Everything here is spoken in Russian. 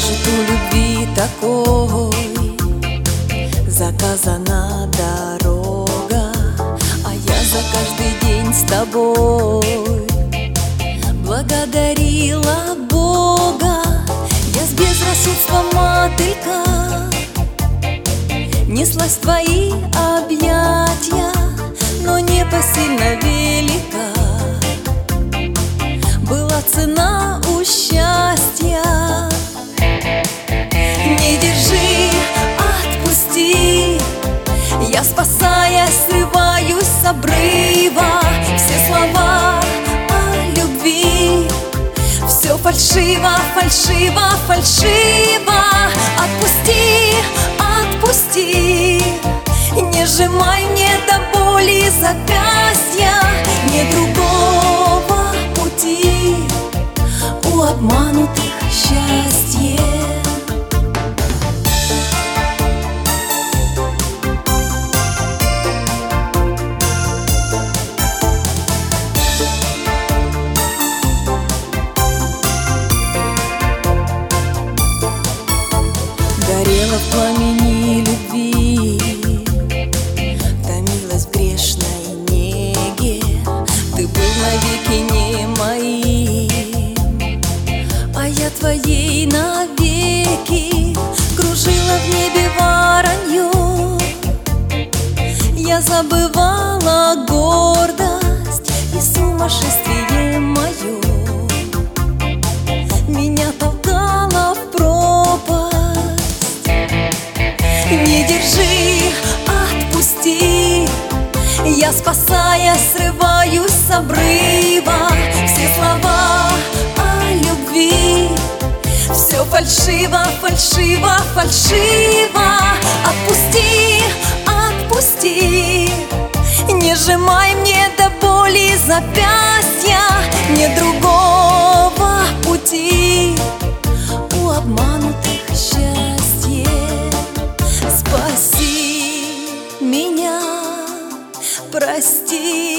Скажет у любви такой Заказана дорога А я за каждый день с тобой. Благодарила Бога Я с безрассудством мотылька. Неслась в твои Я, спасаясь, срываюсь с обрыва Все слова о любви. Все фальшиво, фальшиво, фальшиво. Отпусти, отпусти. Не сжимай мне до боли запястья. Не другого Горела в пламени любви. Томилась в грешной неге. Ты был навеки не моим. А я твоей навеки Кружила в небе воронью Я забывала гордость И сумасшествие Я, спасаясь, срываюсь с обрыва Все слова о любви. Все фальшиво, фальшиво, фальшиво. Отпусти, отпусти Не сжимай прости